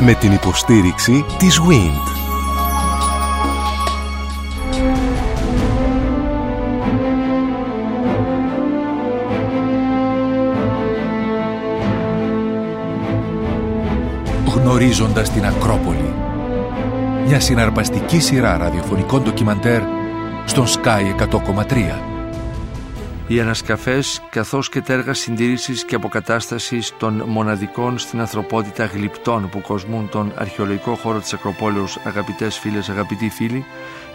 με την υποστήριξη της WIND. Γνωρίζοντας την Ακρόπολη. Μια συναρπαστική σειρά ραδιοφωνικών ντοκιμαντέρ στον Sky 100,3. Οι ανασκαφές καθώς και τα έργα συντήρησης και αποκατάστασης των μοναδικών στην ανθρωπότητα γλυπτών που κοσμούν τον αρχαιολογικό χώρο της Ακροπόλεως αγαπητές φίλες, αγαπητοί φίλοι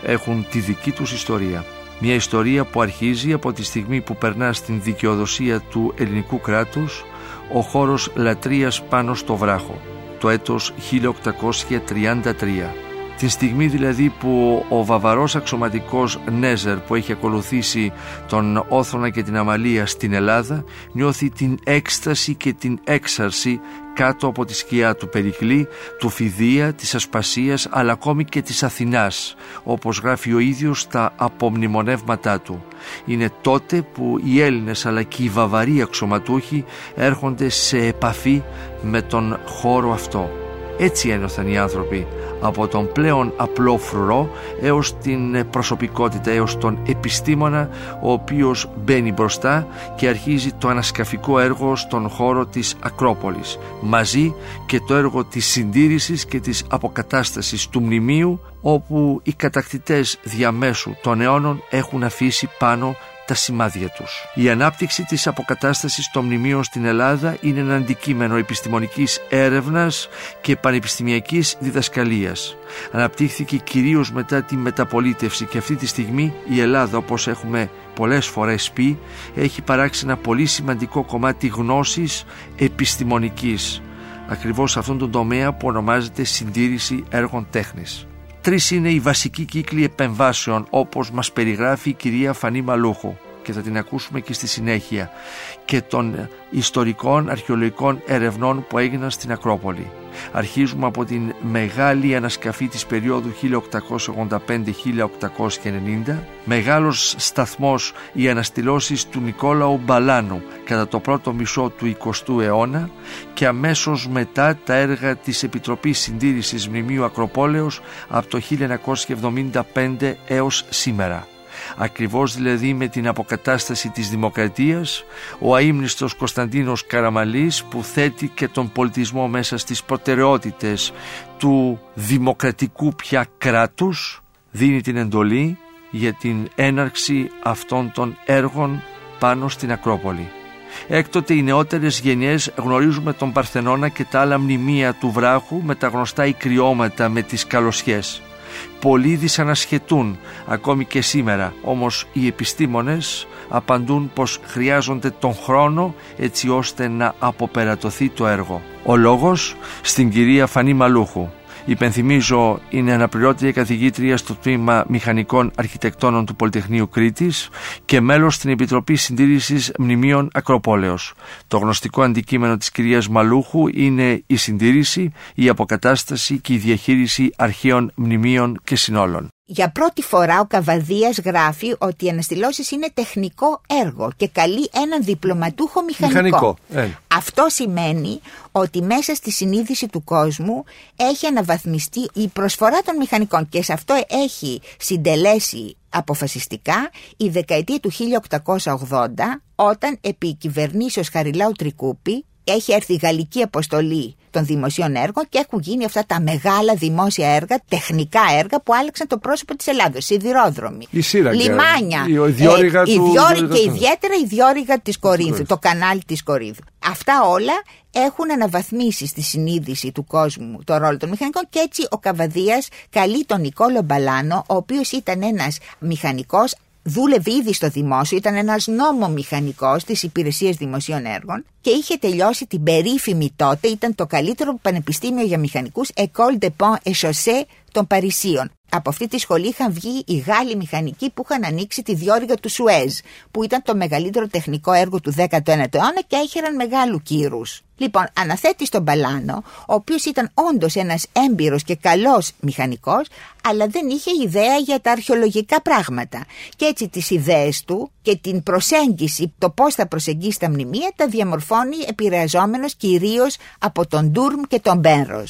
έχουν τη δική τους ιστορία. Μια ιστορία που αρχίζει από τη στιγμή που περνά στην δικαιοδοσία του ελληνικού κράτους ο χώρος λατρείας πάνω στο βράχο, το έτος 1833. Τη στιγμή δηλαδή που ο βαβαρός αξιωματικός Νέζερ που έχει ακολουθήσει τον Όθωνα και την Αμαλία στην Ελλάδα νιώθει την έκσταση και την έξαρση κάτω από τη σκιά του Περικλή, του Φιδία, της Ασπασίας αλλά ακόμη και της Αθηνάς όπως γράφει ο ίδιος στα απομνημονεύματά του. Είναι τότε που οι Έλληνες αλλά και οι Βαβαροί αξιωματούχοι έρχονται σε επαφή με τον χώρο αυτό. Έτσι ένιωθαν οι άνθρωποι από τον πλέον απλό φρουρό έως την προσωπικότητα, έως τον επιστήμονα ο οποίος μπαίνει μπροστά και αρχίζει το ανασκαφικό έργο στον χώρο της Ακρόπολης μαζί και το έργο της συντήρησης και της αποκατάστασης του μνημείου όπου οι κατακτητές διαμέσου των αιώνων έχουν αφήσει πάνω τα σημάδια τους. Η ανάπτυξη της αποκατάστασης των μνημείων στην Ελλάδα είναι ένα αντικείμενο επιστημονικής έρευνας και πανεπιστημιακής διδασκαλίας. Αναπτύχθηκε κυρίως μετά τη μεταπολίτευση και αυτή τη στιγμή η Ελλάδα όπως έχουμε πολλές φορές πει έχει παράξει ένα πολύ σημαντικό κομμάτι γνώσης επιστημονικής ακριβώς σε αυτόν τον τομέα που ονομάζεται συντήρηση έργων τέχνης. Τρεις είναι οι βασικοί κύκλοι επεμβάσεων όπως μας περιγράφει η κυρία Φανή Μαλούχου και θα την ακούσουμε και στη συνέχεια και των ιστορικών αρχαιολογικών ερευνών που έγιναν στην Ακρόπολη. Αρχίζουμε από την μεγάλη ανασκαφή της περίοδου 1885-1890 μεγάλος σταθμός οι αναστηλώσεις του Νικόλαου Μπαλάνου κατά το πρώτο μισό του 20ου αιώνα και αμέσως μετά τα έργα της Επιτροπής Συντήρησης Μνημείου Ακροπόλεως από το 1975 έως σήμερα. Ακριβώς δηλαδή με την αποκατάσταση της δημοκρατίας ο αείμνηστος Κωνσταντίνος Καραμαλής που θέτει και τον πολιτισμό μέσα στις προτεραιότητες του δημοκρατικού πια κράτους δίνει την εντολή για την έναρξη αυτών των έργων πάνω στην Ακρόπολη. Έκτοτε οι νεότερες γενιές γνωρίζουμε τον Παρθενώνα και τα άλλα μνημεία του βράχου με τα γνωστά ικριώματα με τις καλοσιές. Πολλοί δυσανασχετούν ακόμη και σήμερα, όμως οι επιστήμονες απαντούν πως χρειάζονται τον χρόνο έτσι ώστε να αποπερατωθεί το έργο. Ο λόγος στην κυρία Φανή Μαλούχου Υπενθυμίζω είναι αναπληρώτρια καθηγήτρια στο τμήμα Μηχανικών Αρχιτεκτόνων του Πολυτεχνείου Κρήτης και μέλος στην Επιτροπή Συντήρησης Μνημείων Ακροπόλεως. Το γνωστικό αντικείμενο της κυρίας Μαλούχου είναι η συντήρηση, η αποκατάσταση και η διαχείριση αρχαίων μνημείων και συνόλων. Για πρώτη φορά ο Καβαδίας γράφει ότι οι αναστηλώσεις είναι τεχνικό έργο και καλεί έναν διπλωματούχο μηχανικό. Μηχανικό, ε. Αυτό σημαίνει ότι μέσα στη συνείδηση του κόσμου έχει αναβαθμιστεί η προσφορά των μηχανικών και σε αυτό έχει συντελέσει αποφασιστικά η δεκαετία του 1880 όταν επί κυβερνήσεως Χαριλάου Τρικούπη έχει έρθει η γαλλική αποστολή των δημοσίων έργων και έχουν γίνει αυτά τα μεγάλα δημόσια έργα, τεχνικά έργα που άλλαξαν το πρόσωπο της Ελλάδος. Σιδηρόδρομοι, η σύραγγα, λιμάνια, η, διόρυγα ε, του, η διόρυγα, και ιδιαίτερα η διόρυγα της Κορίνθου, το κανάλι της Κορίνθου. Αυτά όλα έχουν αναβαθμίσει στη συνείδηση του κόσμου το ρόλο των μηχανικών και έτσι ο Καβαδίας καλεί τον Νικόλο Μπαλάνο, ο οποίος ήταν ένας μηχανικός δούλευε ήδη στο δημόσιο, ήταν ένας νόμο μηχανικός της υπηρεσίας δημοσίων έργων και είχε τελειώσει την περίφημη τότε, ήταν το καλύτερο πανεπιστήμιο για μηχανικούς École de Pont et Chaussée των Παρισίων. Από αυτή τη σχολή είχαν βγει οι Γάλλοι μηχανικοί που είχαν ανοίξει τη διόρυγα του Σουέζ, που ήταν το μεγαλύτερο τεχνικό έργο του 19ου αιώνα και έχεραν μεγάλου κύρους. Λοιπόν, αναθέτει στον Παλάνο, ο οποίος ήταν όντως ένας έμπειρος και καλός μηχανικός, αλλά δεν είχε ιδέα για τα αρχαιολογικά πράγματα. Και έτσι τις ιδέες του και την προσέγγιση, το πώς θα προσεγγίσει τα μνημεία, τα διαμορφώνει επηρεαζόμενος κυρίως από τον Ντούρμ και τον Μπένρο.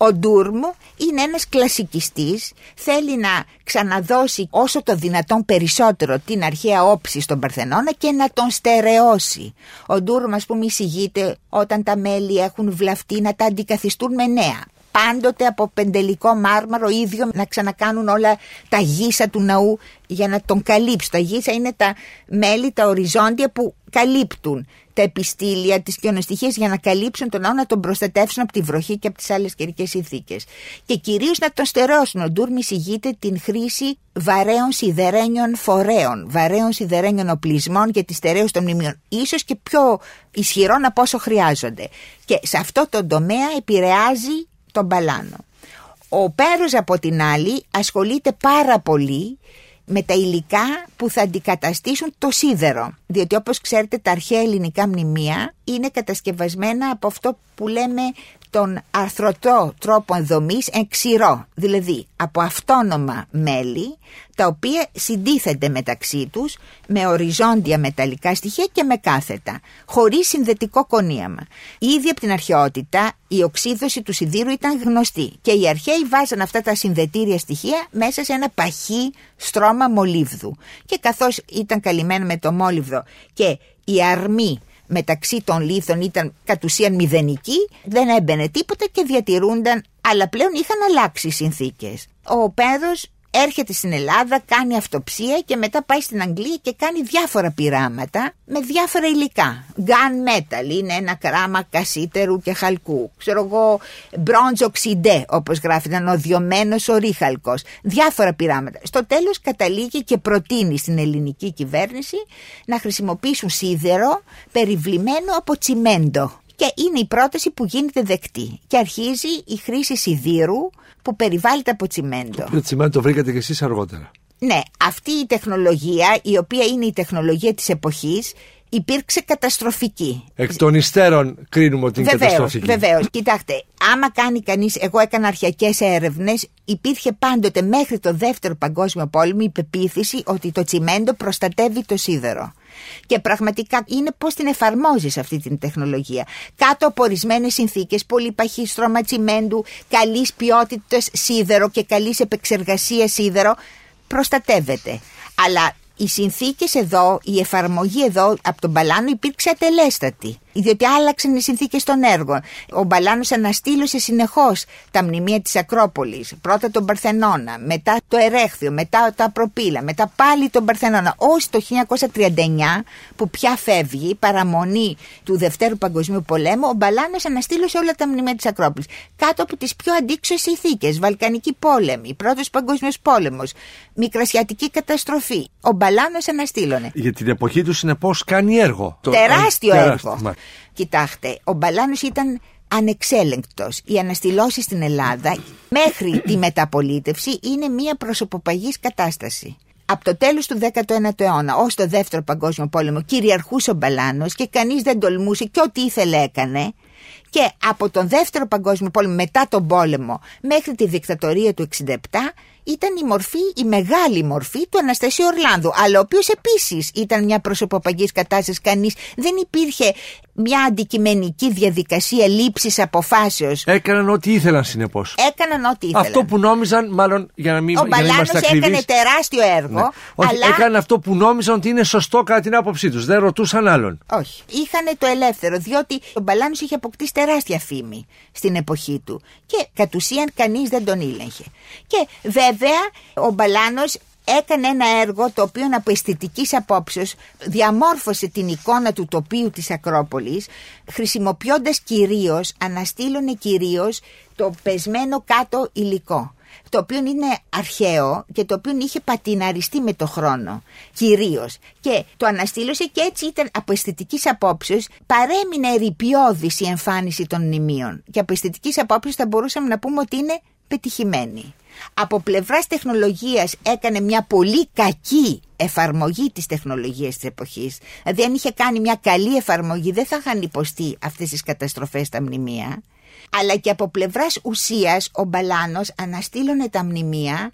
Ο Ντούρμ είναι ένας κλασικιστής, θέλει να ξαναδώσει όσο το δυνατόν περισσότερο την αρχαία όψη στον Παρθενώνα και να τον στερεώσει. Ο Ντούρμ ας πούμε εισηγείται όταν τα μέλη έχουν βλαφτεί να τα αντικαθιστούν με νέα πάντοτε από πεντελικό μάρμαρο ίδιο να ξανακάνουν όλα τα γύσα του ναού για να τον καλύψουν. Τα γύσα είναι τα μέλη, τα οριζόντια που καλύπτουν τα επιστήλια, τις κοιονοστοιχίες για να καλύψουν τον ναό, να τον προστατεύσουν από τη βροχή και από τις άλλες καιρικές συνθήκες. Και κυρίως να τον στερεώσουν. Ο Ντούρμι ηγείται την χρήση βαρέων σιδερένιων φορέων, βαρέων σιδερένιων οπλισμών για της στερέωσης των μνημείων. Ίσως και πιο ισχυρών από όσο χρειάζονται. Και σε αυτό το τομέα επηρεάζει τον Παλάνο. Ο Πέρος από την άλλη ασχολείται πάρα πολύ με τα υλικά που θα αντικαταστήσουν το σίδερο. Διότι όπως ξέρετε τα αρχαία ελληνικά μνημεία είναι κατασκευασμένα από αυτό που λέμε τον αρθρωτό τρόπο ενδομής εν ξηρό, δηλαδή από αυτόνομα μέλη τα οποία συντίθενται μεταξύ τους με οριζόντια μεταλλικά στοιχεία και με κάθετα, χωρίς συνδετικό κονίαμα. Ήδη από την αρχαιότητα η οξύδωση του σιδήρου ήταν γνωστή και οι αρχαίοι βάζαν αυτά τα συνδετήρια στοιχεία μέσα σε ένα παχύ στρώμα μολύβδου και καθώς ήταν καλυμμένο με το μόλυβδο και η αρμή μεταξύ των λίθων ήταν κατ' ουσίαν μηδενική, δεν έμπαινε τίποτα και διατηρούνταν, αλλά πλέον είχαν αλλάξει οι συνθήκες. Ο Πέδος έρχεται στην Ελλάδα, κάνει αυτοψία και μετά πάει στην Αγγλία και κάνει διάφορα πειράματα με διάφορα υλικά. Gun metal είναι ένα κράμα κασίτερου και χαλκού. Ξέρω εγώ, bronze oxide όπως γράφει, ήταν ο διωμένος ο ρίχαλκος. Διάφορα πειράματα. Στο τέλος καταλήγει και προτείνει στην ελληνική κυβέρνηση να χρησιμοποιήσουν σίδερο περιβλημένο από τσιμέντο. Και είναι η πρόταση που γίνεται δεκτή. Και αρχίζει η χρήση σιδήρου που περιβάλλεται από τσιμέντο. Το τσιμέντο το βρήκατε και εσείς αργότερα. Ναι, αυτή η τεχνολογία, η οποία είναι η τεχνολογία της εποχής, υπήρξε καταστροφική. Εκ των υστέρων κρίνουμε ότι είναι βεβαίως, καταστροφική. Βεβαίως. Κοιτάξτε, άμα κάνει κανείς, εγώ έκανα αρχιακές έρευνες, υπήρχε πάντοτε μέχρι το δεύτερο παγκόσμιο πόλεμο η πεποίθηση ότι το τσιμέντο προστατεύει το σίδερο. Και πραγματικά είναι πώς την εφαρμόζεις αυτή την τεχνολογία. Κάτω από ορισμένες συνθήκες, πολύ παχύ στρώμα τσιμέντου, καλής ποιότητας σίδερο και καλής επεξεργασίας σίδερο, προστατεύεται. Αλλά οι συνθήκες εδώ, η εφαρμογή εδώ από τον Παλάνο υπήρξε ατελέστατη διότι άλλαξαν οι συνθήκες των έργων. Ο Μπαλάνος αναστήλωσε συνεχώς τα μνημεία της Ακρόπολης. Πρώτα τον Παρθενώνα, μετά το Ερέχθιο, μετά τα Προπύλα, μετά πάλι τον Παρθενώνα. Ως το 1939 που πια φεύγει, παραμονή του Δευτέρου Παγκοσμίου Πολέμου, ο Μπαλάνος αναστήλωσε όλα τα μνημεία της Ακρόπολης. Κάτω από τις πιο αντίξωες συνθήκες, Βαλκανική πόλεμη, Πρώτος Παγκοσμίος Πόλεμος, Μικρασιατική καταστροφή. Ο Μπαλάνος αναστήλωνε. Για την εποχή του συνεπώς κάνει έργο. Τεράστιο Το- έργο. Μα- Κοιτάξτε, ο Μπαλάνος ήταν ανεξέλεγκτος. Οι αναστηλώσεις στην Ελλάδα μέχρι τη μεταπολίτευση είναι μια προσωποπαγής κατάσταση. Από το τέλος του 19ου αιώνα ως το δεύτερο παγκόσμιο πόλεμο κυριαρχούσε ο Μπαλάνος και κανείς δεν τολμούσε και ό,τι ήθελε έκανε και από τον δεύτερο παγκόσμιο πόλεμο μετά τον πόλεμο μέχρι τη δικτατορία του 67 ήταν η μορφή, η μεγάλη μορφή του Αναστασίου Ορλάνδου, αλλά ο οποίος επίσης ήταν μια προσωποπαγής κατάστασης. Κανείς δεν υπήρχε μια αντικειμενική διαδικασία λήψης αποφάσεως. Έκαναν ό,τι ήθελαν συνεπώς. Έκαναν ό,τι ήθελαν. Αυτό που νόμιζαν, μάλλον για να μην Ο για να Μπαλάνος είμαστε έκανε ακριβείς, τεράστιο έργο. Ναι. Όχι, αλλά... έκαναν αυτό που νόμιζαν ότι είναι σωστό κατά την άποψή τους. Δεν ρωτούσαν άλλον. Όχι. Είχαν το ελεύθερο, διότι ο Μπαλάνος είχε αποκτήσει τεράστια φήμη στην εποχή του. Και κατ' ουσίαν κανείς δεν τον ήλεγχε. Και βέβαια ο Μπαλάνος έκανε ένα έργο το οποίο από αισθητικής απόψεως διαμόρφωσε την εικόνα του τοπίου της Ακρόπολης χρησιμοποιώντας κυρίως, αναστήλωνε κυρίως το πεσμένο κάτω υλικό το οποίο είναι αρχαίο και το οποίο είχε πατιναριστεί με το χρόνο κυρίως. Και το αναστήλωσε και έτσι ήταν από αισθητικής απόψεως παρέμεινε ερυπιώδης η εμφάνιση των μνημείων. Και από αισθητικής απόψεως θα μπορούσαμε να πούμε ότι είναι πετυχημένη. Από πλευράς τεχνολογίας έκανε μια πολύ κακή εφαρμογή της τεχνολογίας της εποχής. Δηλαδή αν είχε κάνει μια καλή εφαρμογή δεν θα είχαν υποστεί αυτές τις καταστροφές στα μνημεία. Αλλά και από πλευράς ουσίας ο Μπαλάνος αναστήλωνε τα μνημεία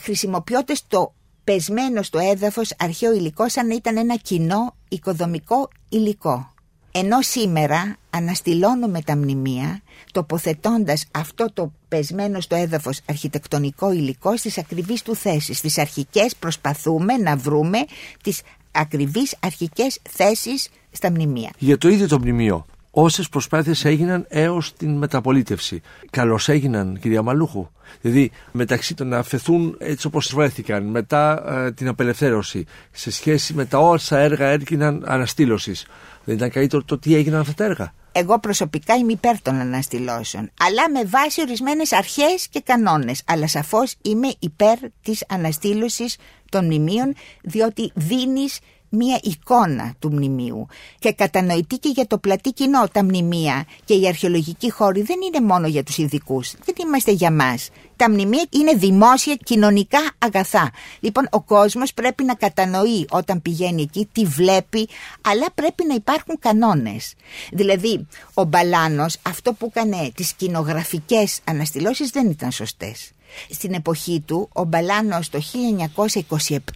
χρησιμοποιώντας το πεσμένο στο έδαφος αρχαίο υλικό σαν να ήταν ένα κοινό οικοδομικό υλικό. Ενώ σήμερα αναστηλώνουμε τα μνημεία τοποθετώντας αυτό το πεσμένο στο έδαφος αρχιτεκτονικό υλικό στις ακριβείς του θέσεις. Στις αρχικές προσπαθούμε να βρούμε τις ακριβείς αρχικές θέσεις στα μνημεία. Για το ίδιο το μνημείο, όσες προσπάθειες έγιναν έως την μεταπολίτευση. Καλώς έγιναν, κυρία Μαλούχου. Δηλαδή, μεταξύ των να αφαιθούν έτσι όπως βρέθηκαν μετά ε, την απελευθέρωση, σε σχέση με τα όσα έργα έγιναν αναστήλωσης. Δεν ήταν καλύτερο το τι έγιναν αυτά τα έργα. Εγώ προσωπικά είμαι υπέρ των αναστηλώσεων, αλλά με βάση ορισμένες αρχές και κανόνες. Αλλά σαφώς είμαι υπέρ της αναστήλωσης των μνημείων, διότι δίνεις μία εικόνα του μνημείου και κατανοητή και για το πλατή κοινό τα μνημεία και οι αρχαιολογικοί χώροι δεν είναι μόνο για τους ειδικούς, δεν είμαστε για μας. Τα μνημεία είναι δημόσια κοινωνικά αγαθά. Λοιπόν, ο κόσμος πρέπει να κατανοεί όταν πηγαίνει εκεί, τι βλέπει, αλλά πρέπει να υπάρχουν κανόνες. Δηλαδή, ο Μπαλάνος, αυτό που έκανε τις κοινογραφικές αναστηλώσεις δεν ήταν σωστές. Στην εποχή του, ο Μπαλάνος το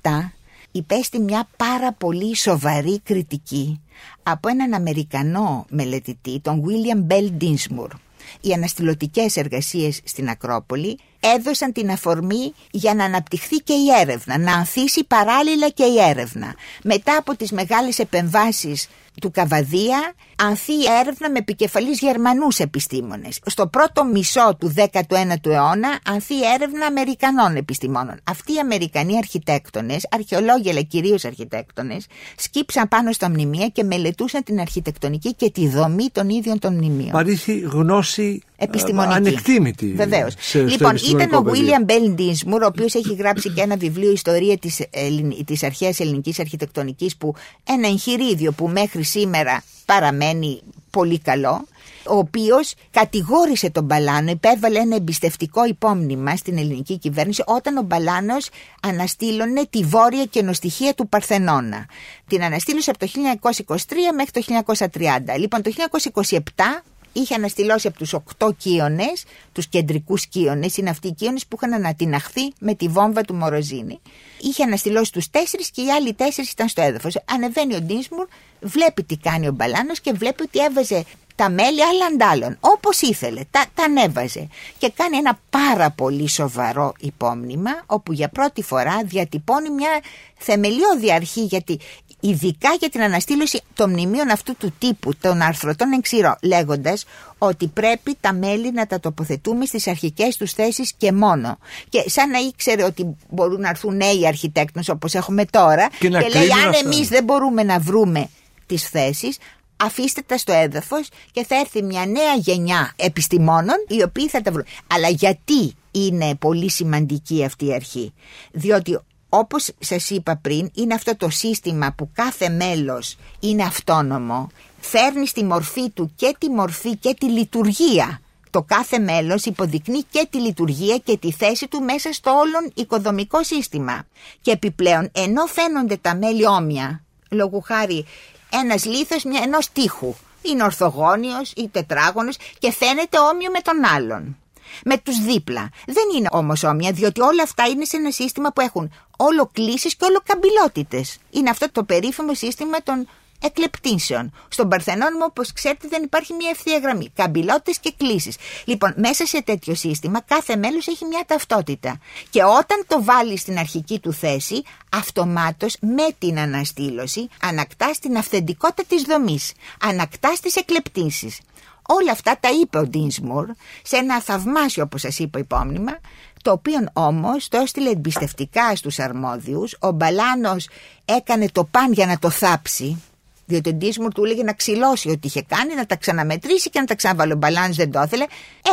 1927 υπέστη μια πάρα πολύ σοβαρή κριτική από έναν Αμερικανό μελετητή, τον William Bell Dinsmore. Οι αναστηλωτικές εργασίες στην Ακρόπολη έδωσαν την αφορμή για να αναπτυχθεί και η έρευνα, να ανθίσει παράλληλα και η έρευνα. Μετά από τις μεγάλες επεμβάσεις του Καβαδία ανθεί έρευνα με επικεφαλής Γερμανούς επιστήμονες. Στο πρώτο μισό του 19ου αιώνα ανθεί έρευνα Αμερικανών επιστημόνων. Αυτοί οι Αμερικανοί αρχιτέκτονες, αρχαιολόγοι αλλά κυρίως αρχιτέκτονες, σκύψαν πάνω στα μνημεία και μελετούσαν την αρχιτεκτονική και τη δομή των ίδιων των μνημείων. Παρήθη γνώση Επιστημονική. ανεκτήμητη. Βεβαίως. Λοιπόν, ήταν ο William Bell Dinsmore, ο οποίος έχει γράψει και ένα βιβλίο Ιστορία της της αρχαίας ελληνικής αρχιτεκτονικής, που ένα εγχειρίδιο που μέχρι σήμερα παραμένει πολύ καλό ο οποίος κατηγόρησε τον Μπαλάνο, υπέβαλε ένα εμπιστευτικό υπόμνημα στην ελληνική κυβέρνηση όταν ο Μπαλάνος αναστήλωνε τη βόρεια καινοστοιχεία του Παρθενώνα. Την αναστήλωσε από το 1923 μέχρι το 1930. Λοιπόν, το 1927 είχε αναστηλώσει από τους οκτώ κύονες, τους κεντρικούς κύονες, είναι αυτοί οι κύονες που είχαν ανατιναχθεί με τη βόμβα του Μοροζίνη. Είχε αναστηλώσει τους τέσσερις και οι άλλοι τέσσερις ήταν στο έδαφος. Ανεβαίνει ο Ντίνσμουρ, βλέπει τι κάνει ο Μπαλάνος και βλέπει ότι έβαζε τα μέλη άλλα αντάλλων, όπως ήθελε, τα, τα ανέβαζε και κάνει ένα πάρα πολύ σοβαρό υπόμνημα όπου για πρώτη φορά διατυπώνει μια θεμελιώδη αρχή γιατί ειδικά για την αναστήλωση των μνημείων αυτού του τύπου, των αρθρωτών εξηρώ, λέγοντας ότι πρέπει τα μέλη να τα τοποθετούμε στις αρχικές τους θέσεις και μόνο. Και σαν να ήξερε ότι μπορούν να έρθουν νέοι αρχιτέκτονες όπως έχουμε τώρα και, και λέει αν εμείς δεν μπορούμε να βρούμε τις θέσεις, αφήστε τα στο έδαφος και θα έρθει μια νέα γενιά επιστημόνων οι οποίοι θα τα βρουν. Αλλά γιατί είναι πολύ σημαντική αυτή η αρχή; Διότι όπως σας είπα πριν, είναι αυτό το σύστημα που κάθε μέλος είναι αυτόνομο, φέρνει στη μορφή του και τη μορφή και τη λειτουργία. Το κάθε μέλος υποδεικνύει και τη λειτουργία και τη θέση του μέσα στο όλον οικοδομικό σύστημα. Και επιπλέον, ενώ φαίνονται τα μέλη όμοια, λόγου χάρη ένας λίθος μια, ενός τείχου, είναι ορθογώνιος ή τετράγωνος και φαίνεται όμοιο με τον άλλον με τους δίπλα. Δεν είναι όμως όμοια, διότι όλα αυτά είναι σε ένα σύστημα που έχουν όλο κλήσεις και όλο καμπυλότητες. Είναι αυτό το περίφημο σύστημα των εκλεπτήσεων. Στον Παρθενώνυμο, όπως ξέρετε, δεν υπάρχει μια ευθεία γραμμή. Καμπυλότητες και κλήσεις. Λοιπόν, μέσα σε τέτοιο σύστημα, κάθε μέλος έχει μια ταυτότητα. Και όταν το βάλει στην αρχική του θέση, αυτομάτως με την αναστήλωση ανακτάς την αυθεντικότητα της δομής. Ανακτάς τις εκλεπτήσεις. Όλα αυτά τα είπε ο Ντίνσμουρ σε ένα θαυμάσιο, όπως σας είπα, υπόμνημα, το οποίο όμως το έστειλε εμπιστευτικά στους αρμόδιους. Ο Μπαλάνος έκανε το παν για να το θάψει διότι ο Ντίσμουρ του έλεγε να ξυλώσει ό,τι είχε κάνει, να τα ξαναμετρήσει και να τα ξαναβάλει. Ο Μπαλάνς δεν το ήθελε.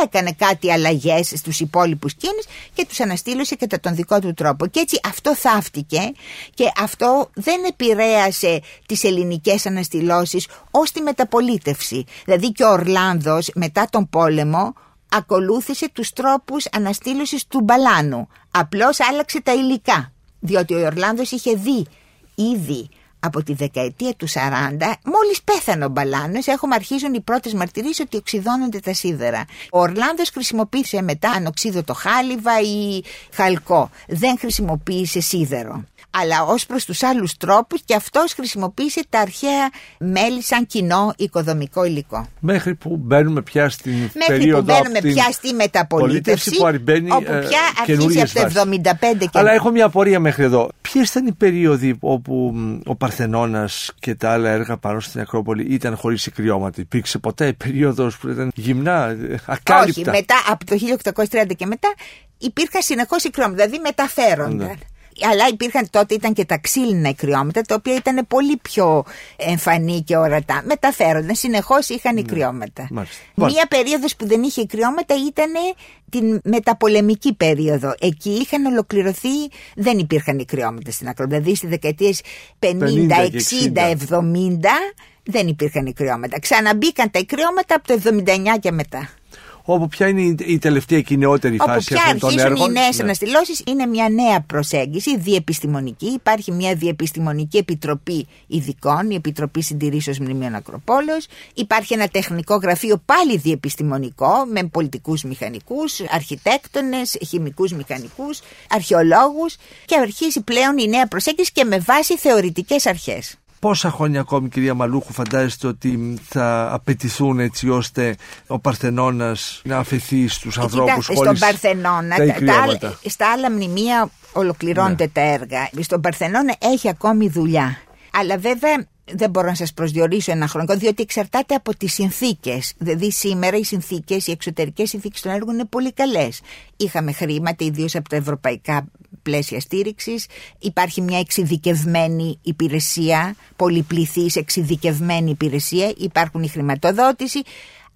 Έκανε κάτι αλλαγές στους υπόλοιπους κίνε και τους αναστήλωσε κατά τον δικό του τρόπο. Και έτσι αυτό θαύτηκε και αυτό δεν επηρέασε τις ελληνικές αναστηλώσεις ως τη μεταπολίτευση. Δηλαδή και ο Ορλάνδος μετά τον πόλεμο ακολούθησε τους τρόπους αναστήλωσης του μπαλάνου. Απλώς άλλαξε τα υλικά. Διότι ο Ορλάνδος είχε δει ήδη από τη δεκαετία του 40, μόλις πέθανε ο Μπαλάνος, έχουμε αρχίζουν οι πρώτες μαρτυρίες ότι οξυδώνονται τα σίδερα. Ο Ορλάνδος χρησιμοποίησε μετά ανοξίδωτο χάλιβα ή χαλκό. Δεν χρησιμοποίησε σίδερο. Αλλά ως προς τους άλλους τρόπους και αυτός χρησιμοποίησε τα αρχαία μέλη σαν κοινό οικοδομικό υλικό. Μέχρι που μπαίνουμε πια στην Μέχρι περίοδο που μπαίνουμε αυτή πια στη μεταπολίτευση, που αρμπαίνει, όπου ε, πια αρχίζει καινούριες από το 75 και Αλλά έχω μια απορία μέχρι εδώ. Ποιες ήταν οι περίοδοι όπου μ, ο Παρθενώνας και τα άλλα έργα πάνω στην Ακρόπολη ήταν χωρίς κρυώματα. Υπήρξε ποτέ περίοδος που ήταν γυμνά, ε, ακάλυπτα; Όχι, μετά από το 1830 και μετά υπήρχαν συνεχώς κρυώματα, δηλαδή μεταφέρονταν. Ναι. Αλλά υπήρχαν τότε ήταν και τα ξύλινα κρυώματα, τα οποία ήταν πολύ πιο εμφανή και ορατά. Μεταφέρονταν, συνεχώς είχαν οι κρυώματα. Ναι. Μάλιστα. Μία περίοδος που δεν είχε κρυώματα ήταν την μεταπολεμική περίοδο. Εκεί είχαν ολοκληρωθεί, δεν υπήρχαν οι κρυώματα στην Ακρόπολη. Δηλαδή στις δεκαετίες 50, 50 και 60, 70 δεν υπήρχαν οι κρυώματα. Ξαναμπήκαν τα κρυώματα από το 79 και μετά. Όπου ποια είναι η, η τελευταία και η νεότερη Όπου φάση πια αυτών των αρχίζουν έργων. οι νέες Ναι. αναστηλώσεις, είναι μια νέα προσέγγιση διεπιστημονική. Υπάρχει μια διεπιστημονική επιτροπή ειδικών, η Επιτροπή Συντηρήσεως Μνημείων Ακροπόλεως. Υπάρχει ένα τεχνικό γραφείο πάλι διεπιστημονικό, με πολιτικούς μηχανικούς, αρχιτέκτονες, χημικούς μηχανικούς, αρχαιολόγους. Και αρχίζει πλέον η νέα προσέγγιση και με βάση θεωρητικές αρχές. Πόσα χρόνια ακόμη κυρία Μαλούχου φαντάζεστε ότι θα απαιτηθούν έτσι ώστε ο Παρθενώνας να αφαιθεί στους ανθρώπους Κοιτάξτε, χωρίς στον Παρθενώνα, τα τα, τα άλλα- κρυώματα. στα άλλα μνημεία ολοκληρώνονται Ναι. τα έργα. Στον Παρθενώνα έχει ακόμη δουλειά. Αλλά βέβαια δεν μπορώ να σας προσδιορίσω ένα χρονικό, διότι εξαρτάται από τις συνθήκες. Δηλαδή σήμερα οι συνθήκες, οι εξωτερικές συνθήκες των έργων είναι πολύ καλές. Είχαμε χρήματα, ιδίως από τα ευρωπαϊκά πλαίσια στήριξης. Υπάρχει μια εξειδικευμένη υπηρεσία, πολυπληθής εξειδικευμένη υπηρεσία. Υπάρχουν η χρηματοδότηση.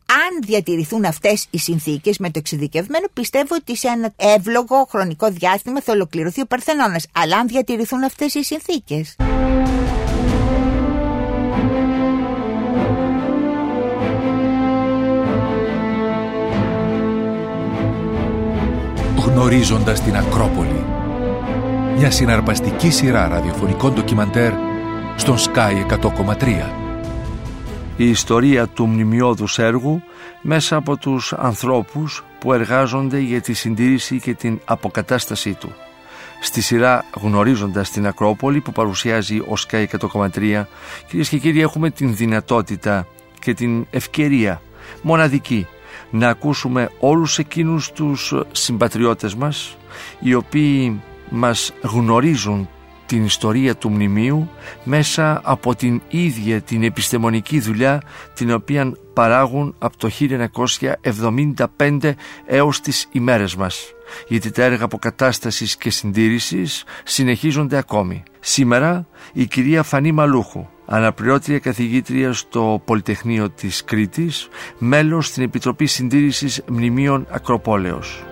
Αν διατηρηθούν αυτές οι συνθήκες με το εξειδικευμένο, πιστεύω ότι σε ένα εύλογο χρονικό διάστημα θα ολοκληρωθεί ο Παρθενώνας. Αλλά αν διατηρηθούν αυτές οι συνθήκες. Γνωρίζοντας την Ακρόπολη. Μια συναρπαστική σειρά ραδιοφωνικών ντοκιμαντέρ στον Sky 100,3. η ιστορία του μνημειώδους έργου μέσα από τους ανθρώπους που εργάζονται για τη συντήρηση και την αποκατάστασή του. Στη σειρά γνωρίζοντας την Ακρόπολη που παρουσιάζει ο Sky 100,3 κυρίες και κύριοι έχουμε την δυνατότητα και την ευκαιρία μοναδική να ακούσουμε όλους εκείνους τους συμπατριώτες μας οι οποίοι μας γνωρίζουν την ιστορία του μνημείου μέσα από την ίδια την επιστημονική δουλειά την οποία παράγουν από το 1975 έως τις ημέρες μας γιατί τα έργα αποκατάστασης και συντήρησης συνεχίζονται ακόμη. Σήμερα η κυρία Φανή Μαλούχου, αναπληρώτρια καθηγήτρια στο Πολυτεχνείο της Κρήτης, μέλος στην Επιτροπή Συντήρησης Μνημείων Ακροπόλεως.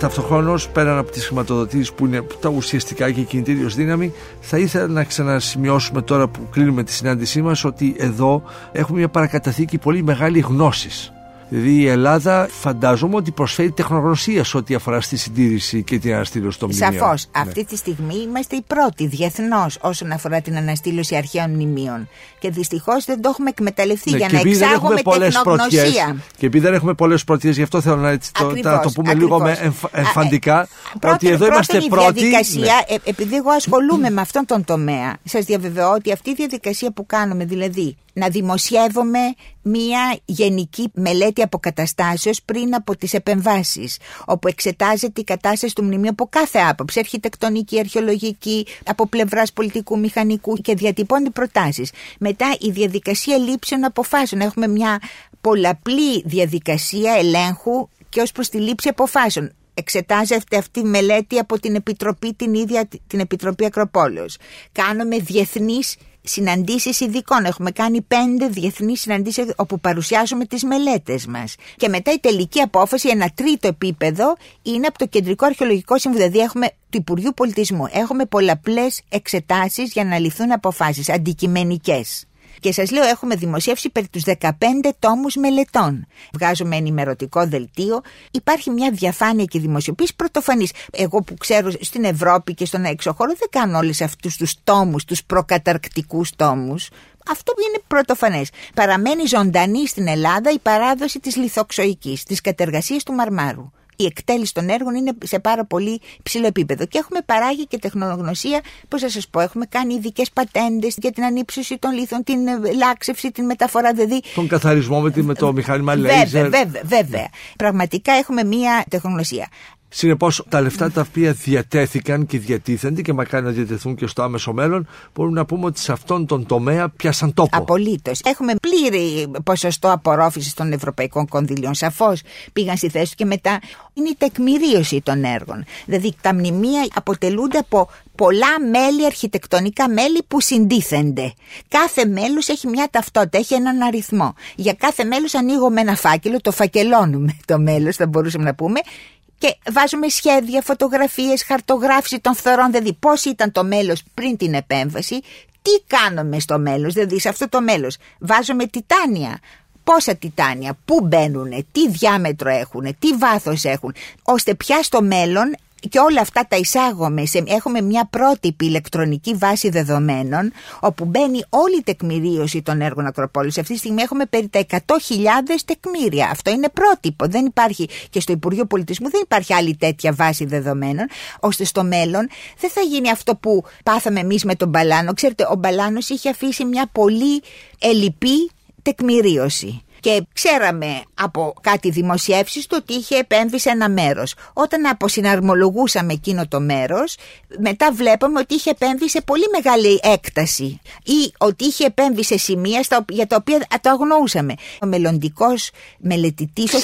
Ταυτοχρόνως, πέραν από τις χρηματοδοτήσεις που είναι τα ουσιαστικά και η κινητήριος δύναμη, θα ήθελα να ξανασημειώσουμε τώρα που κλείνουμε τη συνάντησή μας ότι εδώ έχουμε μια παρακαταθήκη πολύ μεγάλη γνώσης. Δηλαδή η Ελλάδα φαντάζομαι ότι προσφέρει τεχνογνωσία σε ό,τι αφορά στη συντήρηση και την αναστήλωση των μνημείων. Σαφώς. Ναι. Αυτή τη στιγμή είμαστε οι πρώτοι διεθνώς όσον αφορά την αναστήλωση αρχαίων μνημείων. Και δυστυχώς δεν το έχουμε εκμεταλλευτεί Ναι, για και να επειδή δεν έχουμε εξάγουμε πολλές πρωτιές, τεχνογνωσία. και επειδή δεν έχουμε πολλές πρωτιές, γι' αυτό θέλω να, έτσι, το, Ακριβώς, να το πούμε ακριβώς. λίγο με εμφ, Α, ε, εμφαντικά. Πρώτη- ότι εδώ είμαστε πρώτον, η πρώτοι. διαδικασία, ναι. ε, επειδή εγώ ασχολούμαι με αυτόν τον τομέα, σας διαβεβαιώ ότι αυτή η διαδικασία που κάνουμε, δηλαδή να δημοσιεύουμε μία γενική μελέτη αποκαταστάσεως πριν από τις επεμβάσεις, όπου εξετάζεται η κατάσταση του μνημείου από κάθε άποψη, αρχιτεκτονική, αρχαιολογική, από πλευράς πολιτικού μηχανικού και διατυπώνει προτάσεις. Μετά η διαδικασία λήψεων αποφάσεων. Έχουμε μια πολλαπλή διαδικασία ελέγχου και ως προς τη λήψη αποφάσεων εξετάζεται αυτή η μελέτη από την Επιτροπή, την ίδια την Επιτροπή Ακροπόλεως. Κάνουμε διεθνείς συναντήσεις ειδικών. Έχουμε κάνει πέντε διεθνείς συναντήσεις όπου παρουσιάζουμε τις μελέτες μας. Και μετά η τελική απόφαση, ένα τρίτο επίπεδο, είναι από το Κεντρικό Αρχαιολογικό Συμβούλιο. Δηλαδή έχουμε του Υπουργείου Πολιτισμού. Έχουμε πολλαπλές εξετάσεις για να ληφθούν αποφάσεις αντικειμενικές. Και σας λέω έχουμε δημοσιεύσει περί τους 15 τόμους μελετών. Βγάζουμε ενημερωτικό δελτίο. Υπάρχει μια διαφάνεια και δημοσιοποίηση πρωτοφανής. Εγώ που ξέρω στην Ευρώπη και στον έξω χώρο δεν κάνω όλες αυτούς τους τόμους, τους προκαταρκτικούς τόμους. Αυτό είναι πρωτοφανές. Παραμένει ζωντανή στην Ελλάδα η παράδοση της λιθοξοικής, της κατεργασίας του μαρμάρου. Η εκτέλεση των έργων είναι σε πάρα πολύ ψηλό επίπεδο. Και έχουμε παράγει και τεχνογνωσία, πώς θα σας πω, έχουμε κάνει ειδικές πατέντες για την ανύψωση των λίθων, την λάξευση, την μεταφορά δηλαδή. Τον καθαρισμό με, με το μηχάνημα laser. Βέβαια, βέβαια, βέβαια. Πραγματικά έχουμε μία τεχνογνωσία. Συνεπώς, τα λεφτά τα οποία διατέθηκαν και διατίθενται και μακάρι να διατεθούν και στο άμεσο μέλλον, μπορούμε να πούμε ότι σε αυτόν τον τομέα πιάσαν τόπο. Απολύτως. Έχουμε πλήρη ποσοστό απορρόφησης των ευρωπαϊκών κονδυλίων. Σαφώς πήγαν στη θέση και μετά είναι η τεκμηρίωση των έργων. Δηλαδή, τα μνημεία αποτελούνται από πολλά μέλη, αρχιτεκτονικά μέλη που συντίθενται. Κάθε μέλος έχει μια ταυτότητα, έχει έναν αριθμό. Για κάθε μέλος ανοίγουμε ένα φάκελο, το φακελώνουμε το μέλος, θα μπορούσαμε να πούμε, και βάζουμε σχέδια, φωτογραφίες, χαρτογράφηση των φθορών, δηλαδή πώς ήταν το μέλος πριν την επέμβαση, τι κάνουμε στο μέλος, δηλαδή σε αυτό το μέλος. Βάζουμε τιτάνια, πόσα τιτάνια, πού μπαίνουν, τι διάμετρο έχουν, τι βάθος έχουν, ώστε πια στο μέλλον και όλα αυτά τα εισάγουμε. Σε, έχουμε μια πρότυπη ηλεκτρονική βάση δεδομένων όπου μπαίνει όλη η τεκμηρίωση των έργων Ακροπόλης. Αυτή τη στιγμή έχουμε περί τα 100.000 τεκμήρια. Αυτό είναι πρότυπο. Δεν υπάρχει και στο Υπουργείο Πολιτισμού δεν υπάρχει άλλη τέτοια βάση δεδομένων ώστε στο μέλλον δεν θα γίνει αυτό που πάθαμε εμείς με τον Μπαλάνο. Ξέρετε, ο Μπαλάνος είχε αφήσει μια πολύ ελλειπή τεκμηρίωση και ξέραμε από κάτι δημοσιεύσεις του ότι είχε επέμβει σε ένα μέρος. Όταν αποσυναρμολογούσαμε εκείνο το μέρος, μετά βλέπαμε ότι είχε επέμβει σε πολύ μεγάλη έκταση ή ότι είχε επέμβει σε σημεία για τα οποία το αγνοούσαμε. Ο μελλοντικός μελετητής θα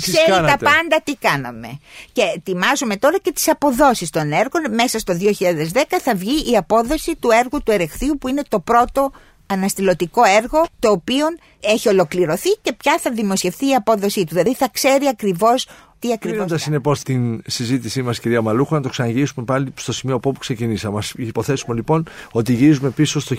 ξέρει τα πάντα τι κάναμε. Και ετοιμάζουμε τώρα και τις αποδόσεις των έργων. Μέσα στο 2010 θα βγει η απόδοση του έργου του Ερεχθείου που είναι το πρώτο αναστηλωτικό έργο το οποίο έχει ολοκληρωθεί και πια θα δημοσιευθεί η απόδοσή του. Δηλαδή θα ξέρει ακριβώς τι ακριβώς Κλείνοντας συνεπώς την συζήτησή μας, κυρία Μαλούχου, να το ξαναγυρίσουμε πάλι στο σημείο από όπου ξεκινήσαμε. Α υποθέσουμε λοιπόν ότι γυρίζουμε πίσω στο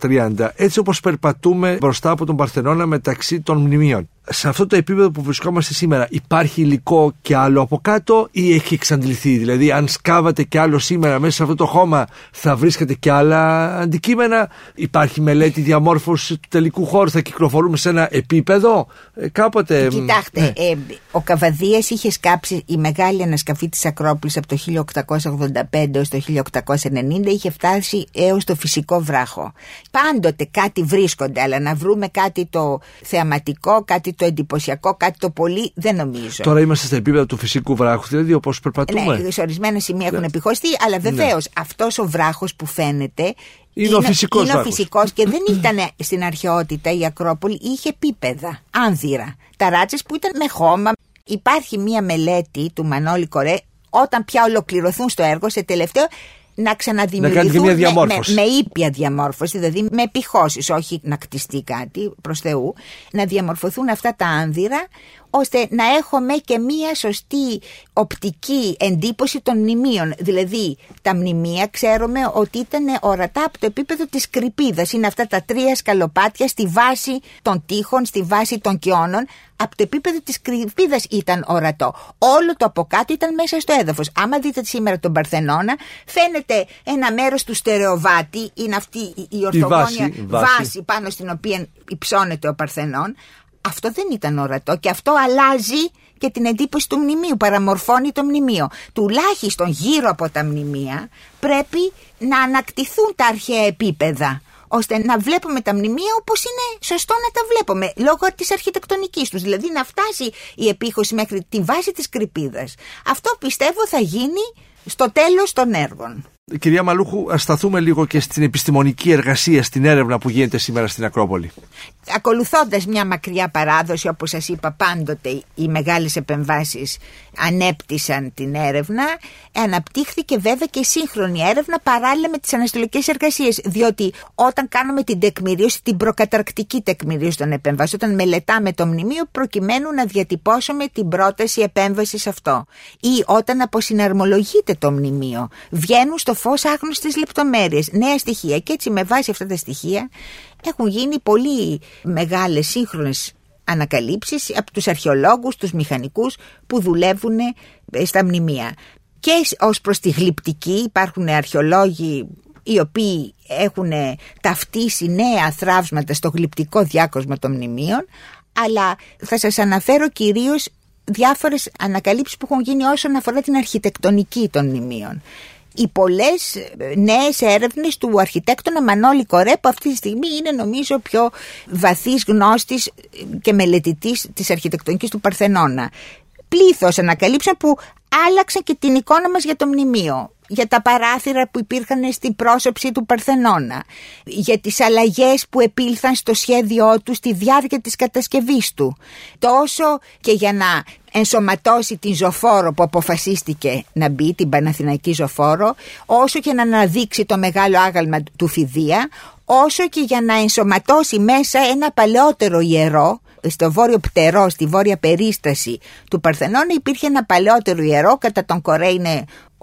1830, έτσι όπως περπατούμε μπροστά από τον Παρθενώνα μεταξύ των μνημείων σε αυτό το επίπεδο που βρισκόμαστε σήμερα υπάρχει υλικό και άλλο από κάτω ή έχει εξαντληθεί; Δηλαδή αν σκάβατε και άλλο σήμερα μέσα σε αυτό το χώμα θα βρίσκατε και άλλα αντικείμενα; Υπάρχει μελέτη διαμόρφωσης του τελικού χώρου, θα κυκλοφορούμε σε ένα επίπεδο; Ε, κάποτε. Κοιτάξτε, ναι. ε, ο Καβαδίας είχε σκάψει η μεγάλη ανασκαφή της Ακρόπολης από το 1885 έως το 1890 είχε φτάσει έως το φυσικό βράχο. Πάντοτε κάτι βρίσκονται αλλά να βρούμε κάτι το θεαματικό, κάτι το εντυπωσιακό, κάτι το πολύ, δεν νομίζω. Τώρα είμαστε στα επίπεδα του φυσικού βράχου, δηλαδή όπως περπατούμε. Ναι, σε ορισμένα σημεία έχουν ναι. επιχωστεί, αλλά βεβαίως ναι. αυτός ο βράχος που φαίνεται είναι, ο φυσικός Είναι ο φυσικός και δεν ήταν στην αρχαιότητα η Ακρόπολη, είχε επίπεδα, άνδυρα. Ταράτσε που ήταν με χώμα. Υπάρχει μία μελέτη του Μανώλη Κορέ, όταν πια ολοκληρωθούν στο έργο, σε τελευταίο, να ξαναδημιουργηθούν να με, με, με, ήπια διαμόρφωση, δηλαδή με επιχώσεις, όχι να κτιστεί κάτι προς Θεού, να διαμορφωθούν αυτά τα άνδυρα ώστε να έχουμε και μία σωστή οπτική εντύπωση των μνημείων. Δηλαδή, τα μνημεία ξέρουμε ότι ήταν ορατά από το επίπεδο της κρυπίδας. Είναι αυτά τα τρία σκαλοπάτια στη βάση των τείχων, στη βάση των κοιώνων. Από το επίπεδο της κρυπίδας ήταν ορατό. Όλο το από κάτω ήταν μέσα στο έδαφος. Άμα δείτε σήμερα τον Παρθενώνα, φαίνεται ένα μέρος του στερεοβάτη, είναι αυτή η ορθογόνια βάση, πάνω στην οποία υψώνεται ο Παρθενών. Αυτό δεν ήταν ορατό και αυτό αλλάζει και την εντύπωση του μνημείου, παραμορφώνει το μνημείο. Τουλάχιστον γύρω από τα μνημεία πρέπει να ανακτηθούν τα αρχαία επίπεδα ώστε να βλέπουμε τα μνημεία όπως είναι σωστό να τα βλέπουμε λόγω της αρχιτεκτονικής τους. Δηλαδή να φτάσει η επίχωση μέχρι τη βάση της κρυπίδας. Αυτό πιστεύω θα γίνει στο τέλος των έργων Κυρία Μαλούχου, ας σταθούμε λίγο και στην επιστημονική εργασία, στην έρευνα που γίνεται σήμερα στην Ακρόπολη. Ακολουθώντας μια μακριά παράδοση, όπως σας είπα, πάντοτε οι μεγάλες επεμβάσεις ανέπτυσαν την έρευνα, αναπτύχθηκε βέβαια και η σύγχρονη έρευνα παράλληλα με τις αναστολικές εργασίες. Διότι όταν κάνουμε την τεκμηρίωση, την προκαταρκτική τεκμηρίωση των επεμβάσεων, όταν μελετάμε το μνημείο, προκειμένου να διατυπώσουμε την πρόταση επέμβασης σε αυτό. Ή όταν αποσυναρμολογείται το μνημείο, βγαίνουν στο φως άγνωστες λεπτομέρειες, νέα στοιχεία. Και έτσι, με βάση αυτά τα στοιχεία, έχουν γίνει πολύ μεγάλες σύγχρονες ανακαλύψεις από τους αρχαιολόγους, τους μηχανικούς που δουλεύουν ε, στα μνημεία. Και ως προς τη γλυπτική υπάρχουν αρχαιολόγοι οι οποίοι έχουν ταυτίσει νέα θράψματα στο γλυπτικό διάκοσμα των μνημείων αλλά θα σας αναφέρω κυρίως διάφορες ανακαλύψεις που έχουν γίνει όσον αφορά την αρχιτεκτονική των μνημείων οι πολλές νέες έρευνες του αρχιτέκτονα Μανώλη Κορέ που αυτή τη στιγμή είναι νομίζω πιο βαθύς γνώστης και μελετητής της αρχιτεκτονικής του Παρθενώνα. Πλήθος ανακαλύψεων που άλλαξαν και την εικόνα μας για το μνημείο για τα παράθυρα που υπήρχαν στην πρόσωψη του Παρθενώνα, για τις αλλαγές που επήλθαν στο σχέδιό του στη διάρκεια της κατασκευής του, τόσο και για να ενσωματώσει την ζωφόρο που αποφασίστηκε να μπει, την Παναθηναϊκή ζωφόρο, όσο και να αναδείξει το μεγάλο άγαλμα του Φιδία, όσο και για να ενσωματώσει μέσα ένα παλαιότερο ιερό, στο βόρειο πτερό, στη βόρεια περίσταση του Παρθενώνα υπήρχε ένα παλαιότερο ιερό, κατά τον Κορέ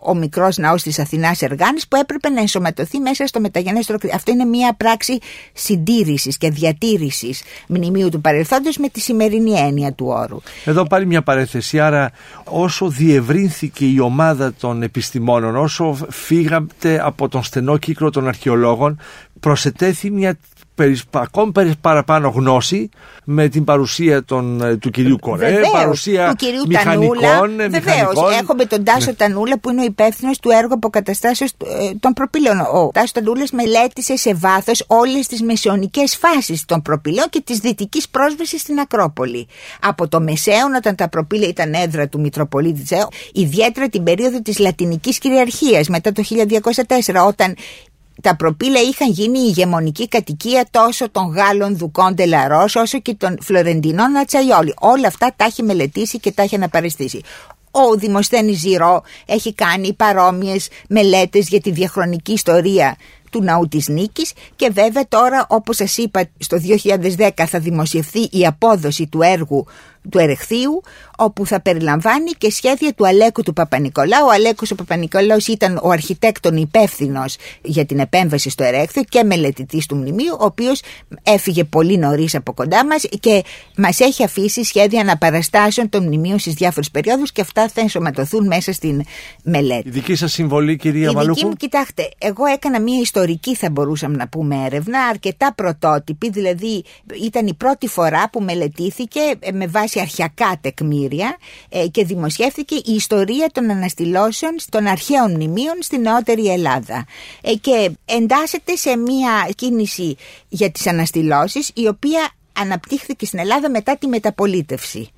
ο μικρός ναός της Αθηνάς Εργάνης που έπρεπε να ενσωματωθεί μέσα στο μεταγενέστερο Αυτό είναι μια πράξη συντήρησης και διατήρησης μνημείου του παρελθόντος με τη σημερινή έννοια του όρου. Εδώ πάλι μια παρέθεση. Άρα, όσο διευρύνθηκε η ομάδα των επιστημόνων, όσο φύγατε από τον στενό κύκλο των αρχαιολόγων, προσετέθη μια ακόμη παραπάνω γνώση με την παρουσία των, ε, του κυρίου Κορέ, Βεβαίως, παρουσία του κυρίου μηχανικών. Τανούλα. Ε, Βεβαίως, έχουμε τον Τάσο ναι. Τανούλα που είναι ο υπεύθυνος του έργου αποκαταστάσεως ε, των προπυλών. Ο Τάσος Τανούλας μελέτησε σε βάθος όλες τις μεσαιωνικές φάσεις των προπυλών και της δυτικής πρόσβασης στην Ακρόπολη. Από το Μεσαίωνα, όταν τα προπύλα ήταν έδρα του Μητροπολίτη Τσέο, ιδιαίτερα την περίοδο της λατινικής κυριαρχίας μετά το 1204, όταν τα προπύλα είχαν γίνει η ηγεμονική κατοικία τόσο των Γάλλων Δουκών Τελαρός όσο και των Φλωρεντινών Ατσαϊόλη. Όλα αυτά τα έχει μελετήσει και τα έχει αναπαριστήσει. Ο Δημοσθένης Ζηρό έχει κάνει παρόμοιες μελέτες για τη διαχρονική ιστορία του ναού της Νίκης και βέβαια τώρα όπως σας είπα στο 2010 θα δημοσιευθεί η απόδοση του έργου του Ερεχθείου όπου θα περιλαμβάνει και σχέδια του Αλέκου του Παπα-Νικολάου. Ο Αλέκος ο Παπα-Νικολάους ήταν ο αρχιτέκτον υπεύθυνος για την επέμβαση στο Ερέχθειο και μελετητής του μνημείου, ο οποίος έφυγε πολύ νωρίς από κοντά μας και μας έχει αφήσει σχέδια αναπαραστάσεων των μνημείων στις διάφορες περιόδους και αυτά θα ενσωματωθούν μέσα στην μελέτη. Η δική σας συμβολή κυρία Μαλούχου. Η δική μου, κοιτάξτε, εγώ έκανα μια ιστορική θα μπορούσαμε να πούμε έρευνα, αρκετά πρωτότυπη, δηλαδή ήταν η πρώτη φορά που μελετήθηκε με βάση αρχιακά τεκμήρια ε, και δημοσιεύθηκε η ιστορία των αναστηλώσεων των αρχαίων μνημείων στην νεότερη Ελλάδα ε, και εντάσσεται σε μια κίνηση για τις αναστηλώσεις η οποία αναπτύχθηκε στην Ελλάδα μετά τη μεταπολίτευση.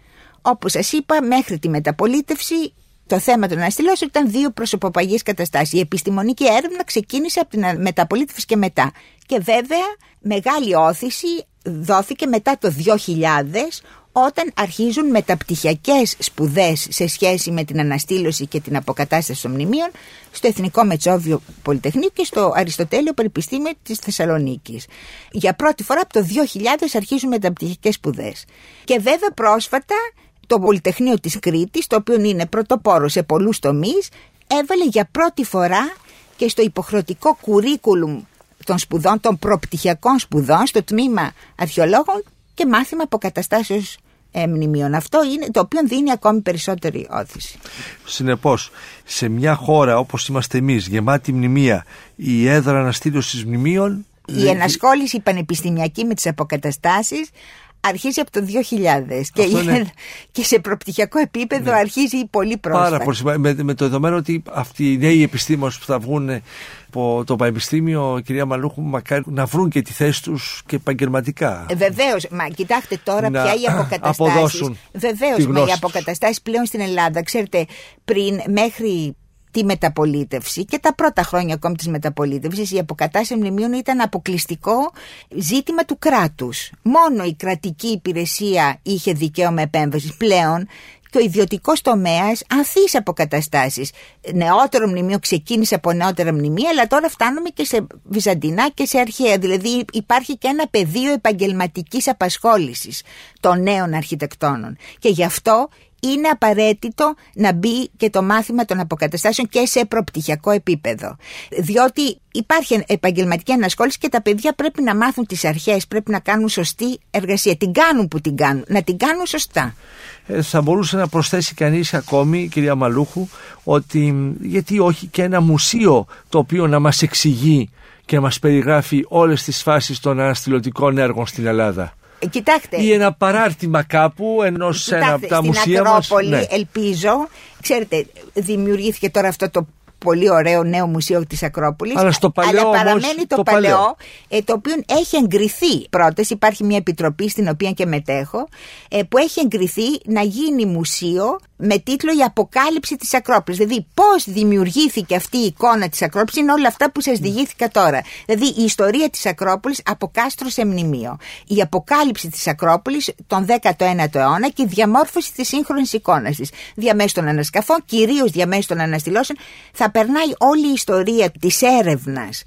Όπως σας είπα μέχρι τη μεταπολίτευση το θέμα των αναστηλώσεων ήταν δύο προσωποπαγείς καταστάσεις. Η επιστημονική έρευνα ξεκίνησε από την μεταπολίτευση και μετά. Και βέβαια μεγάλη όθηση δόθηκε μετά το 2000 όταν αρχίζουν μεταπτυχιακές σπουδές σε σχέση με την αναστήλωση και την αποκατάσταση των μνημείων στο Εθνικό Μετσόβιο Πολυτεχνείο και στο Αριστοτέλειο Πανεπιστήμιο της Θεσσαλονίκης. Για πρώτη φορά από το 2000 αρχίζουν μεταπτυχιακές σπουδές. Και βέβαια πρόσφατα το Πολυτεχνείο της Κρήτης, το οποίο είναι πρωτοπόρο σε πολλούς τομείς, έβαλε για πρώτη φορά και στο υποχρεωτικό κουρίκουλουμ των σπουδών, των προπτυχιακών σπουδών, στο τμήμα αρχαιολόγων και μάθημα αποκαταστάσεως ε, μνημείων. Αυτό είναι το οποίο δίνει ακόμη περισσότερη όθηση. Συνεπώς, σε μια χώρα όπως είμαστε εμείς, γεμάτη μνημεία, η έδρα αναστήλωσης μνημείων... Η ενασχόληση πανεπιστημιακή με τις αποκαταστάσεις αρχίζει από το 2000 και, και σε προπτυχιακό επίπεδο ναι. αρχίζει πολύ πρόσφατα. Πάρα πολύ με, με το δεδομένο ότι αυτοί οι νέοι επιστήμονες που θα βγουν από το Πανεπιστήμιο, κυρία Μαλούχου, μακάρι να βρουν και τη θέση τους και επαγγελματικά. Ε, Βεβαίως. Μα κοιτάξτε τώρα να πια οι αποκαταστάσεις. Βεβαίως. Μα οι αποκαταστάσεις πλέον στην Ελλάδα, ξέρετε, πριν μέχρι τη μεταπολίτευση και τα πρώτα χρόνια ακόμη της μεταπολίτευσης η αποκατάσταση μνημείων ήταν αποκλειστικό ζήτημα του κράτους. Μόνο η κρατική υπηρεσία είχε δικαίωμα επέμβασης. Πλέον και ο ιδιωτικός τομέας ανθίσει αποκαταστάσεις. Νεότερο μνημείο ξεκίνησε από νεότερα μνημεία, αλλά τώρα φτάνουμε και σε βυζαντινά και σε αρχαία. Δηλαδή υπάρχει και ένα πεδίο επαγγελματικής απασχόλησης των νέων αρχιτεκτόνων. Και γι' αυτό είναι απαραίτητο να μπει και το μάθημα των αποκαταστάσεων και σε προπτυχιακό επίπεδο. Διότι υπάρχει επαγγελματική ανασχόληση και τα παιδιά πρέπει να μάθουν τις αρχές, πρέπει να κάνουν σωστή εργασία. Την κάνουν που την κάνουν, να την κάνουν σωστά. Ε, θα μπορούσε να προσθέσει κανείς ακόμη, κυρία Μαλούχου, ότι γιατί όχι και ένα μουσείο το οποίο να μας εξηγεί και να μας περιγράφει όλες τις φάσεις των αναστηλωτικών έργων στην Ελλάδα; Ε, Κοιτάξτε. Ή ένα παράρτημα κάπου ενός ένα από τα στην μουσεία Ακρόπολη, μας. Ναι. ελπίζω. Ξέρετε, δημιουργήθηκε τώρα αυτό το πολύ ωραίο νέο μουσείο της Ακρόπολης Αλλά στο παλαιό αλλά όμως, παραμένει το, το παλαιό, παλαιό. ε, το οποίο έχει εγκριθεί πρόταση υπάρχει μια επιτροπή στην οποία και μετέχω ε, που έχει εγκριθεί να γίνει μουσείο με τίτλο «Η αποκάλυψη της Ακρόπολης». Δηλαδή πώς δημιουργήθηκε αυτή η εικόνα της Ακρόπολης είναι όλα αυτά που σας διηγήθηκα τώρα. Δηλαδή η ιστορία της Ακρόπολης από κάστρο σε μνημείο. Η αποκάλυψη της Ακρόπολης τον 19ο αιώνα και η διαμόρφωση της σύγχρονης εικόνας της. Διαμέσου των ανασκαφών, κυρίως διαμέσου των αναστηλώσεων, θα περνάει όλη η ιστορία της έρευνας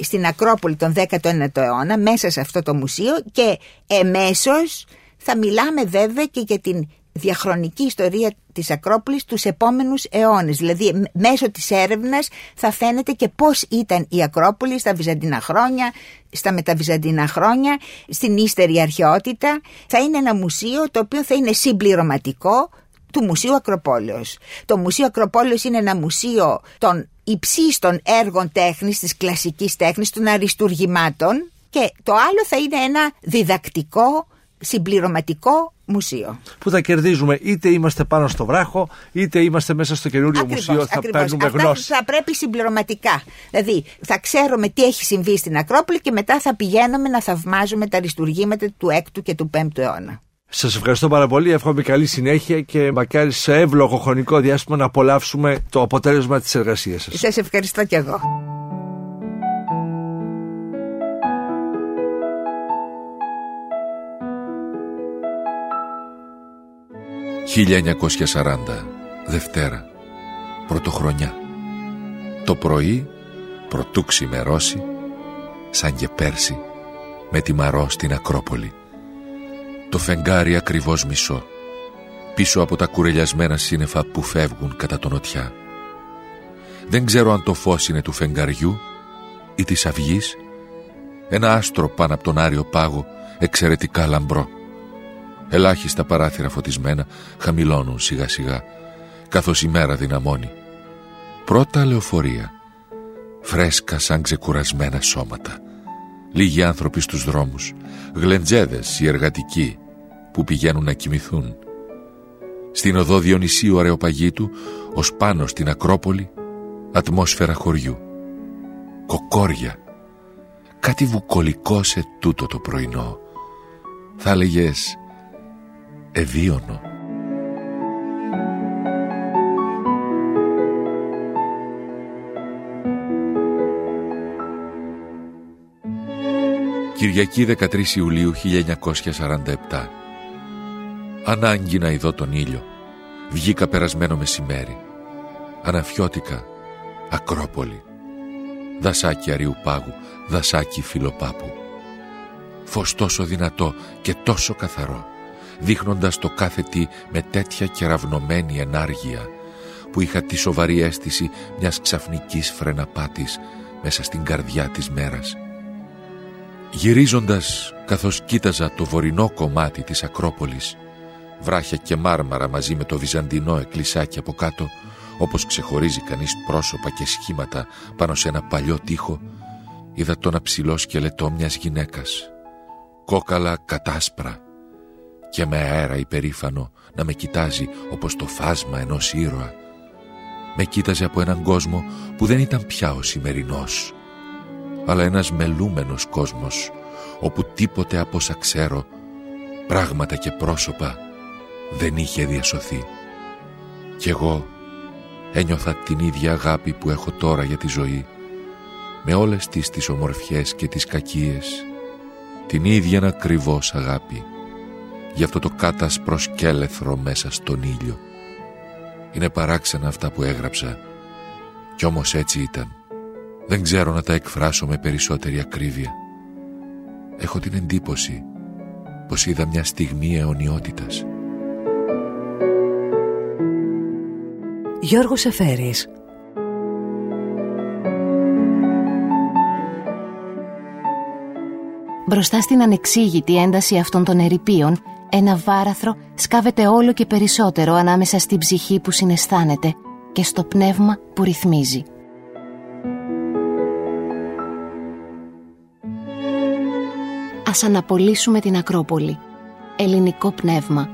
στην Ακρόπολη τον 19ο αιώνα μέσα σε αυτό το μουσείο και εμέσως θα μιλάμε βέβαια και για την διαχρονική ιστορία της Ακρόπολης τους επόμενους αιώνες. Δηλαδή μ- μέσω της έρευνας θα φαίνεται και πώς ήταν η Ακρόπολη στα Βυζαντινά χρόνια, στα μεταβυζαντινά χρόνια, στην ύστερη αρχαιότητα. Θα είναι ένα μουσείο το οποίο θα είναι συμπληρωματικό του Μουσείου Ακροπόλεως. Το Μουσείο Ακροπόλεως είναι ένα μουσείο των υψίστων έργων τέχνης, της κλασικής τέχνης, των αριστουργημάτων και το άλλο θα είναι ένα διδακτικό, συμπληρωματικό μουσείο. Που θα κερδίζουμε είτε είμαστε πάνω στο βράχο, είτε είμαστε μέσα στο καινούριο Ακριβώς, μουσείο, θα ακριβώς. παίρνουμε Αυτά γνώση. θα πρέπει συμπληρωματικά. Δηλαδή θα ξέρουμε τι έχει συμβεί στην Ακρόπολη και μετά θα πηγαίνουμε να θαυμάζουμε τα αριστουργήματα του 6ου και του 5ου αιώνα. Σας ευχαριστώ πάρα πολύ. Εύχομαι καλή συνέχεια και μακάρι σε εύλογο χρονικό διάστημα να απολαύσουμε το αποτέλεσμα της εργασίας σας. Σας ευχαριστώ κι εγώ. «1940, Δευτέρα, Πρωτοχρονιά. Το πρωί, πρωτού ξημερώσει, σαν και πέρσι, με τη Μαρό στην Ακρόπολη. Το φεγγάρι ακριβώς μισό, πίσω από τα κουρελιασμένα σύννεφα που φεύγουν κατά τον νοτιά. Δεν ξέρω αν το φως είναι του φεγγαριού ή της αυγής, ένα άστρο πάνω από τον Άριο Πάγο εξαιρετικά λαμπρό. Ελάχιστα παράθυρα φωτισμένα χαμηλώνουν σιγά σιγά, καθώς η μέρα δυναμώνει. Πρώτα λεωφορεία, φρέσκα σαν ξεκουρασμένα σώματα. Λίγοι άνθρωποι στους δρόμους, γλεντζέδες οι εργατικοί που πηγαίνουν να κοιμηθούν. Στην οδό Διονυσίου Αρεοπαγίτου, ως πάνω στην Ακρόπολη, ατμόσφαιρα χωριού. Κοκόρια, κάτι βουκολικό σε τούτο το πρωινό. Θα έλεγες ευίωνο. Κυριακή 13 Ιουλίου 1947 Ανάγκη να ειδώ τον ήλιο. Βγήκα περασμένο μεσημέρι. Αναφιώτικα Ακρόπολη. Δασάκι Αριού Πάγου Δασάκι Φιλοπάπου. Φως τόσο δυνατό και τόσο καθαρό δείχνοντας το κάθε τι με τέτοια κεραυνομένη ενάργεια που είχα τη σοβαρή αίσθηση μιας ξαφνικής φρεναπάτης μέσα στην καρδιά της μέρας. Γυρίζοντας καθώς κοίταζα το βορεινό κομμάτι της Ακρόπολης βράχια και μάρμαρα μαζί με το βυζαντινό εκκλησάκι από κάτω όπως ξεχωρίζει κανείς πρόσωπα και σχήματα πάνω σε ένα παλιό τοίχο είδα τον αψηλό σκελετό μιας γυναίκας κόκαλα κατάσπρα και με αέρα υπερήφανο να με κοιτάζει όπως το φάσμα ενός ήρωα. Με κοίταζε από έναν κόσμο που δεν ήταν πια ο σημερινός, αλλά ένας μελούμενος κόσμος, όπου τίποτε από όσα ξέρω, πράγματα και πρόσωπα, δεν είχε διασωθεί. Κι εγώ ένιωθα την ίδια αγάπη που έχω τώρα για τη ζωή, με όλες τις τις ομορφιές και τις κακίες, την ίδια ακριβώς αγάπη για αυτό το κάτασπρο σκέλεθρο μέσα στον ήλιο. Είναι παράξενα αυτά που έγραψα κι όμως έτσι ήταν. Δεν ξέρω να τα εκφράσω με περισσότερη ακρίβεια. Έχω την εντύπωση πως είδα μια στιγμή αιωνιότητας. Γιώργος Εφέρης Μπροστά στην ανεξήγητη ένταση αυτών των ερηπείων, ένα βάραθρο σκάβεται όλο και περισσότερο ανάμεσα στην ψυχή που συναισθάνεται και στο πνεύμα που ρυθμίζει. Ας αναπολύσουμε την Ακρόπολη. Ελληνικό πνεύμα.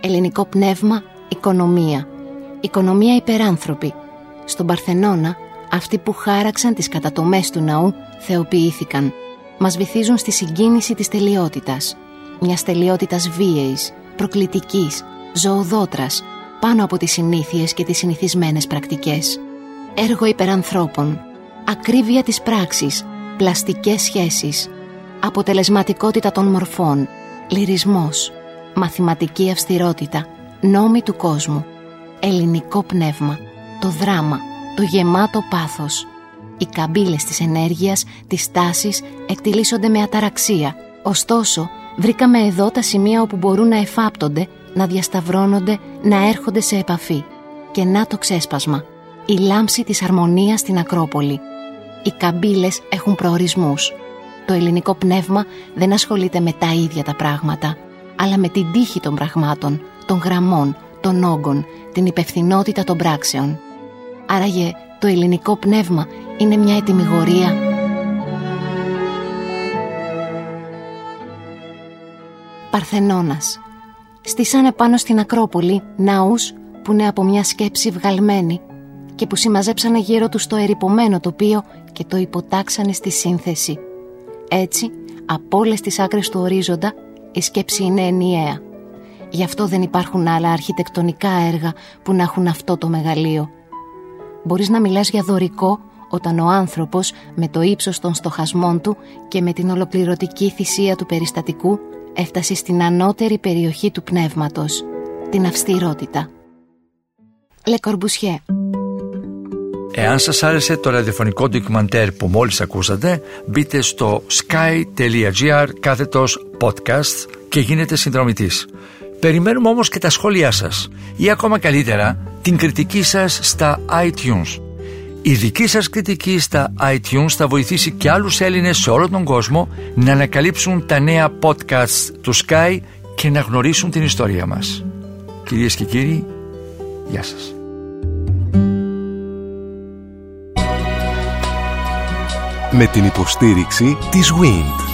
Ελληνικό πνεύμα, οικονομία. Οικονομία υπεράνθρωπη. Στον Παρθενώνα, αυτοί που χάραξαν τις κατατομές του ναού θεοποιήθηκαν. Μας βυθίζουν στη συγκίνηση της τελειότητας. Μιας τελειότητας βίαιης, προκλητικής, ζωοδότρας, πάνω από τις συνήθειες και τις συνηθισμένες πρακτικές. Έργο υπερανθρώπων, ακρίβεια της πράξης, πλαστικές σχέσεις, αποτελεσματικότητα των μορφών, λυρισμός, μαθηματική αυστηρότητα, νόμοι του κόσμου, ελληνικό πνεύμα, το δράμα, το γεμάτο πάθος. Οι καμπύλες της ενέργειας, της τάσης εκτιλήσονται με αταραξία. Ωστόσο, βρήκαμε εδώ τα σημεία όπου μπορούν να εφάπτονται, να διασταυρώνονται, να έρχονται σε επαφή. Και να το ξέσπασμα. Η λάμψη της αρμονίας στην Ακρόπολη. Οι καμπύλες έχουν προορισμούς. Το ελληνικό πνεύμα δεν ασχολείται με τα ίδια τα πράγματα, αλλά με την τύχη των πραγμάτων, των γραμμών, των όγκων, την υπευθυνότητα των πράξεων. Άραγε το ελληνικό πνεύμα είναι μια ετοιμιγορία. Παρθενώνας Στήσανε πάνω στην Ακρόπολη ναούς που είναι από μια σκέψη βγαλμένη και που συμμαζέψανε γύρω τους το ερυπωμένο τοπίο και το υποτάξανε στη σύνθεση. Έτσι, από όλες τις άκρες του ορίζοντα, η σκέψη είναι ενιαία. Γι' αυτό δεν υπάρχουν άλλα αρχιτεκτονικά έργα που να έχουν αυτό το μεγαλείο. Μπορείς να μιλάς για δωρικό όταν ο άνθρωπος με το ύψος των στοχασμών του και με την ολοκληρωτική θυσία του περιστατικού έφτασε στην ανώτερη περιοχή του πνεύματος, την αυστηρότητα. Le Corbusier Εάν σας άρεσε το ραδιοφωνικό ντοκιμαντέρ που μόλις ακούσατε, μπείτε στο sky.gr κάθετος podcast και γίνετε συνδρομητής. Περιμένουμε όμως και τα σχόλιά σας ή ακόμα καλύτερα την κριτική σας στα iTunes. Η δική σας κριτική στα iTunes θα βοηθήσει και άλλους Έλληνες σε όλο τον κόσμο να ανακαλύψουν τα νέα podcasts του Sky και να γνωρίσουν την ιστορία μας. Κυρίες και κύριοι, γεια σας. Με την υποστήριξη της WIND.